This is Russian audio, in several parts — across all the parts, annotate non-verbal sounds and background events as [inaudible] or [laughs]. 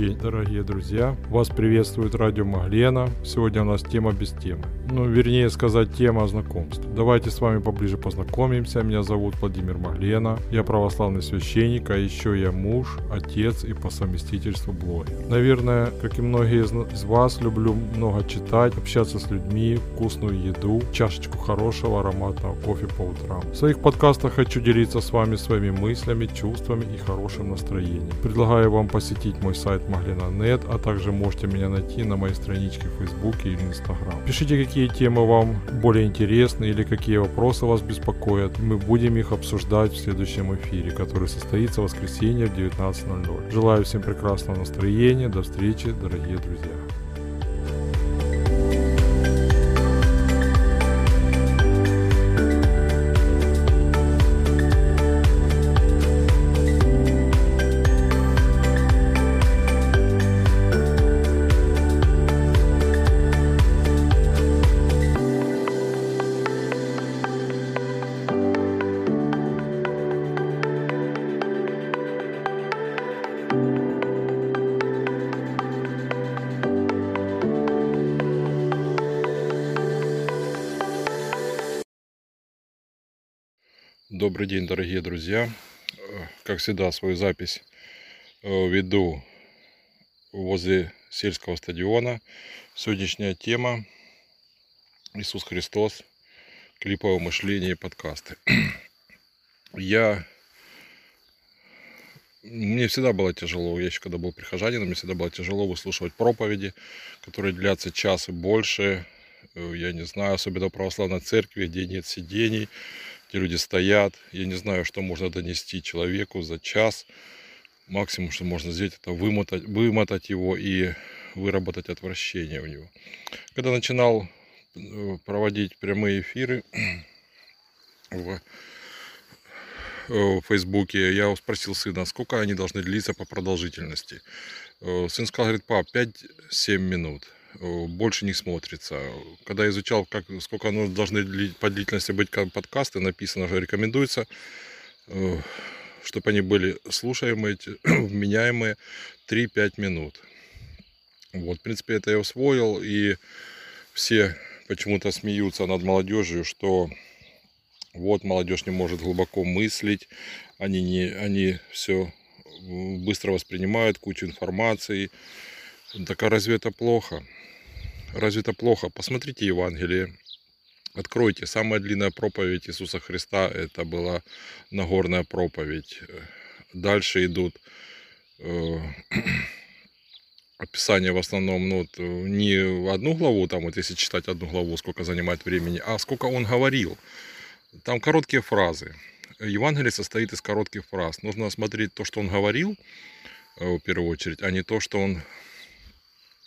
день, дорогие друзья. Вас приветствует радио Маглена. Сегодня у нас тема без темы. Ну, вернее сказать, тема знакомств. Давайте с вами поближе познакомимся. Меня зовут Владимир Маглена. Я православный священник, а еще я муж, отец и по совместительству блогер. Наверное, как и многие из, вас, люблю много читать, общаться с людьми, вкусную еду, чашечку хорошего ароматного кофе по утрам. В своих подкастах хочу делиться с вами своими мыслями, чувствами и хорошим настроением. Предлагаю вам посетить мой сайт maglina.net, а также можете меня найти на моей страничке в Фейсбуке или Инстаграм. Пишите, какие темы вам более интересны или какие вопросы вас беспокоят. Мы будем их обсуждать в следующем эфире, который состоится в воскресенье в 19.00. Желаю всем прекрасного настроения. До встречи, дорогие друзья. Добрый день, дорогие друзья. Как всегда, свою запись э, веду возле сельского стадиона. Сегодняшняя тема Иисус Христос, клиповое мышление и подкасты. [clears throat] Я... Мне всегда было тяжело, я еще когда был прихожанином, мне всегда было тяжело выслушивать проповеди, которые длятся час и больше. Э, я не знаю, особенно в православной церкви, где нет сидений, где люди стоят. Я не знаю, что можно донести человеку за час. Максимум, что можно сделать, это вымотать, вымотать его и выработать отвращение у него. Когда начинал э, проводить прямые эфиры [clears throat] в, э, в Фейсбуке, я спросил сына, сколько они должны длиться по продолжительности. Э, сын сказал, говорит, пап, 5-7 минут. Э, больше не смотрится. Когда изучал, как, сколько оно должны по длительности быть подкасты, написано, что рекомендуется, э, чтобы они были слушаемые, [clears throat] вменяемые 3-5 минут. Вот, в принципе, это я усвоил, и все почему-то смеются над молодежью, что вот молодежь не может глубоко мыслить, они, не, они все быстро воспринимают кучу информации. Так а разве это плохо? Разве это плохо? Посмотрите Евангелие. Откройте. Самая длинная проповедь Иисуса Христа это была Нагорная проповедь. Дальше идут э, [clears throat] описания в основном, ну, вот, не одну главу, там вот если читать одну главу, сколько занимает времени, а сколько он говорил. Там короткие фразы. Евангелие состоит из коротких фраз. Нужно смотреть то, что он говорил, э, в первую очередь, а не то, что он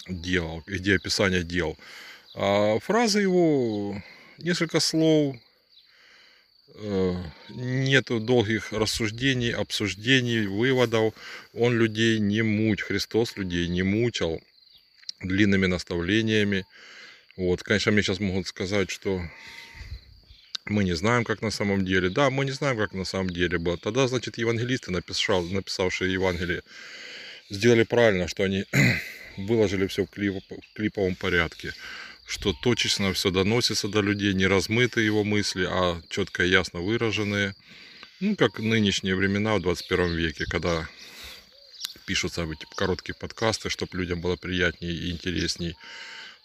делал, где описание дел. А фраза его, несколько слов, э, нету долгих рассуждений, обсуждений, выводов. Он людей не муть, Христос людей не мучил длинными наставлениями. Вот, конечно, мне сейчас могут сказать, что мы не знаем, как на самом деле. Да, мы не знаем, как на самом деле было. Тогда, значит, евангелисты, написал, написавшие Евангелие, сделали правильно, что они выложили все в, клип, клиповом порядке, что точечно все доносится до людей, не размытые его мысли, а четко и ясно выраженные. Ну, как нынешние времена в 21 веке, когда пишутся эти короткие подкасты, чтобы людям было приятнее и интересней,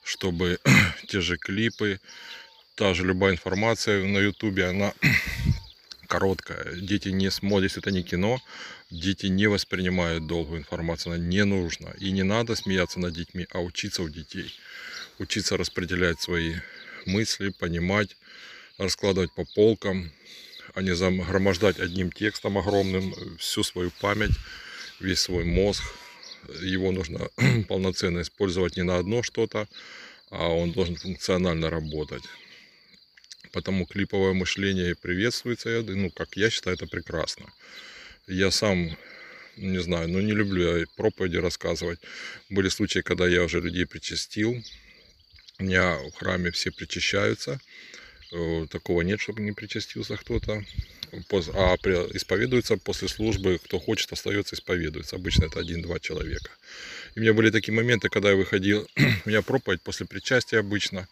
чтобы [clears throat] те же клипы, та же любая информация на ютубе, она короткая. Дети не смотрят, это не кино, дети не воспринимают долгую информацию, она не нужна. И не надо смеяться над детьми, а учиться у детей. Учиться распределять свои мысли, понимать, раскладывать по полкам, а не загромождать одним текстом огромным всю свою память, весь свой мозг. Его нужно [clears throat] полноценно использовать не на одно что-то, а он должен функционально работать. Потому клиповое мышление приветствуется, ну, как я считаю, это прекрасно. Я сам, не знаю, ну, не люблю я проповеди рассказывать. Были случаи, когда я уже людей причастил. У меня в храме все причащаются. Э, Такого нет, чтобы не причастился кто-то. А исповедуется после службы, кто хочет, остается, исповедуется. Обычно это один-два человека. И у меня были такие моменты, когда я выходил, [clears throat] у меня проповедь после причастия обычно.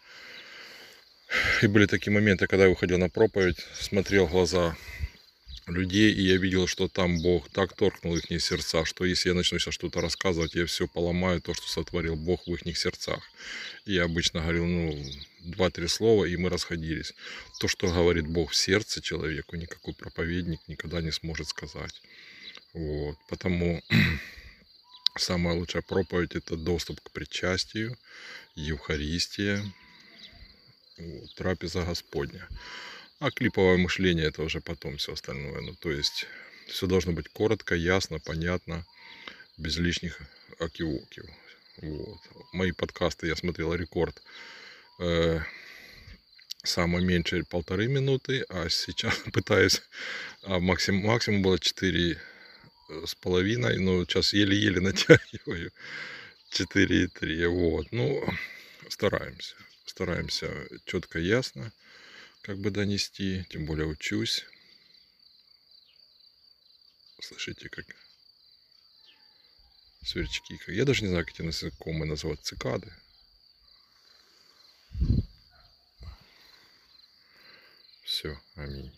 И были такие моменты, когда я выходил на проповедь, смотрел в глаза людей, и я видел, что там Бог так торкнул их сердца, что если я начну сейчас что-то рассказывать, я все поломаю, то, что сотворил Бог в их сердцах. И я обычно говорил, ну, два-три слова, и мы расходились. То, что говорит Бог в сердце человеку, никакой проповедник никогда не сможет сказать. Вот. Потому [clears throat] самая лучшая проповедь – это доступ к причастию, Евхаристия, трапеза Господня. А клиповое мышление это уже потом все остальное. Ну, то есть все должно быть коротко, ясно, понятно, без лишних окивокив. Вот. Мои подкасты я смотрел рекорд. Э, самое меньшее полторы минуты, а сейчас [laughs] пытаюсь, а максимум, максимум было четыре с половиной, но сейчас еле-еле [laughs] натягиваю 4,3. Вот. Ну, стараемся. Стараемся четко, ясно как бы донести, тем более учусь. Слышите, как сверчки. Я даже не знаю, как эти насекомые называют. Цикады. Все, аминь.